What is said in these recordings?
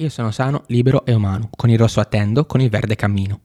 Io sono sano, libero e umano, con il rosso attendo, con il verde cammino.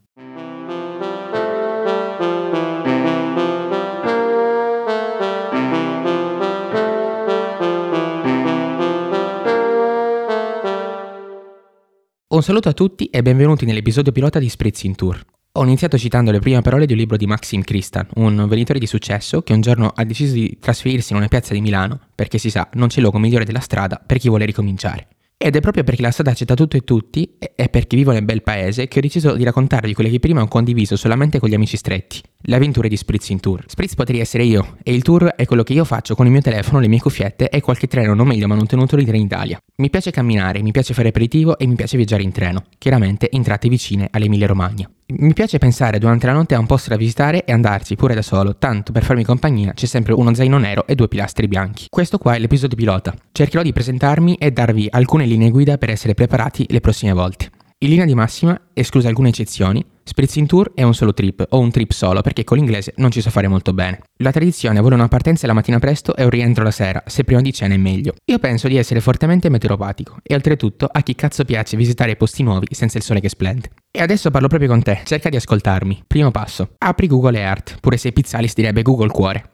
Un saluto a tutti e benvenuti nell'episodio pilota di Spritz in Tour. Ho iniziato citando le prime parole di un libro di Maxim Christan, un venditore di successo che un giorno ha deciso di trasferirsi in una piazza di Milano, perché si sa, non c'è luogo migliore della strada per chi vuole ricominciare. Ed è proprio perché la strada accetta tutto e tutti, e perché vivo nel bel paese, che ho deciso di raccontarvi quelle che prima ho condiviso solamente con gli amici stretti, le avventure di Spritz in tour. Spritz potrei essere io, e il tour è quello che io faccio con il mio telefono, le mie cuffiette e qualche treno non meglio manutenuto di Trenitalia. Mi piace camminare, mi piace fare aperitivo e mi piace viaggiare in treno, chiaramente in tratte vicine all'Emilia Romagna. Mi piace pensare durante la notte a un posto da visitare e andarci pure da solo, tanto per farmi compagnia c'è sempre uno zaino nero e due pilastri bianchi. Questo qua è l'episodio pilota. Cercherò di presentarmi e darvi alcune linee guida per essere preparati le prossime volte. In linea di massima, escluse alcune eccezioni, Spritz in Tour è un solo trip o un trip solo perché con l'inglese non ci so fare molto bene. La tradizione vuole una partenza la mattina presto e un rientro la sera, se prima di cena è meglio. Io penso di essere fortemente meteoropatico e oltretutto a chi cazzo piace visitare posti nuovi senza il sole che splende. E adesso parlo proprio con te, cerca di ascoltarmi. Primo passo, apri Google Earth, pure se Pizzalis direbbe Google Cuore.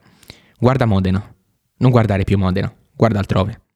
Guarda Modena. Non guardare più Modena, guarda altrove.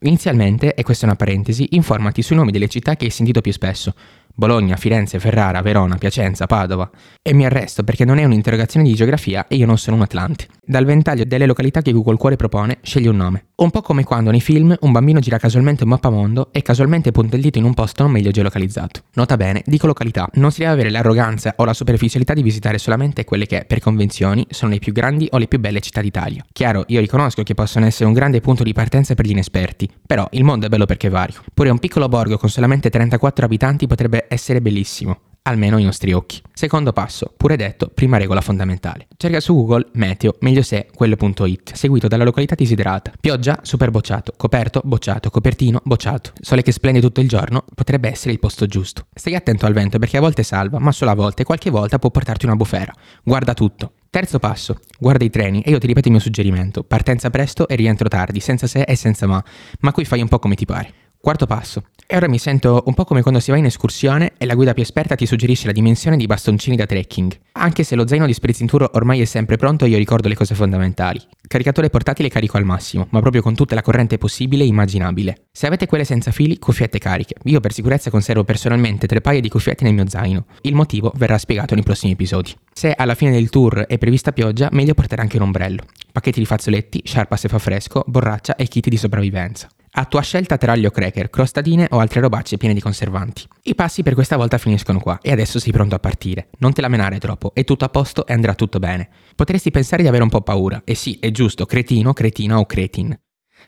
Inizialmente, e questa è una parentesi, informati sui nomi delle città che hai sentito più spesso, Bologna, Firenze, Ferrara, Verona, Piacenza, Padova. E mi arresto perché non è un'interrogazione di geografia e io non sono un Atlante. Dal ventaglio delle località che Google Cuore propone, scegli un nome. Un po' come quando nei film un bambino gira casualmente un mappamondo e casualmente punta il dito in un posto non meglio geolocalizzato. Nota bene, dico località, non si deve avere l'arroganza o la superficialità di visitare solamente quelle che, per convenzioni, sono le più grandi o le più belle città d'Italia. Chiaro, io riconosco che possono essere un grande punto di partenza per gli inesperti, però il mondo è bello perché vario. Pure un piccolo borgo con solamente 34 abitanti potrebbe essere bellissimo, almeno ai nostri occhi. Secondo passo, pure detto, prima regola fondamentale. Cerca su Google meteo, meglio se, quello.it, seguito dalla località desiderata. Pioggia, super bocciato, coperto, bocciato, copertino, bocciato. Sole che splende tutto il giorno, potrebbe essere il posto giusto. Stai attento al vento perché a volte salva, ma solo a volte, qualche volta può portarti una bufera. Guarda tutto. Terzo passo, guarda i treni e io ti ripeto il mio suggerimento, partenza presto e rientro tardi, senza se e senza ma, ma qui fai un po' come ti pare. Quarto passo. E ora mi sento un po' come quando si va in escursione e la guida più esperta ti suggerisce la dimensione di bastoncini da trekking. Anche se lo zaino di Spritz in Tour ormai è sempre pronto, io ricordo le cose fondamentali. Caricatore portatile carico al massimo, ma proprio con tutta la corrente possibile e immaginabile. Se avete quelle senza fili, cuffiette cariche. Io per sicurezza conservo personalmente tre paia di cuffiette nel mio zaino. Il motivo verrà spiegato nei prossimi episodi. Se alla fine del tour è prevista pioggia, meglio portare anche un ombrello. Pacchetti di fazzoletti, sciarpa se fa fresco, borraccia e kit di sopravvivenza. A tua scelta teraglio cracker, crostatine o altre robacce piene di conservanti. I passi per questa volta finiscono qua e adesso sei pronto a partire. Non te la menare troppo, è tutto a posto e andrà tutto bene. Potresti pensare di avere un po' paura. E sì, è giusto, cretino, cretina o cretin.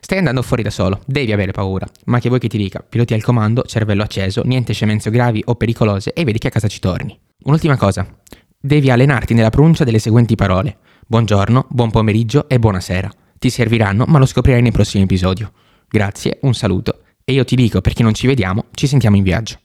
Stai andando fuori da solo, devi avere paura. Ma che vuoi che ti dica, piloti al comando, cervello acceso, niente scemenze gravi o pericolose e vedi che a casa ci torni. Un'ultima cosa, devi allenarti nella pronuncia delle seguenti parole. Buongiorno, buon pomeriggio e buonasera. Ti serviranno, ma lo scoprirai nei prossimi episodi. Grazie, un saluto e io ti dico, per chi non ci vediamo, ci sentiamo in viaggio.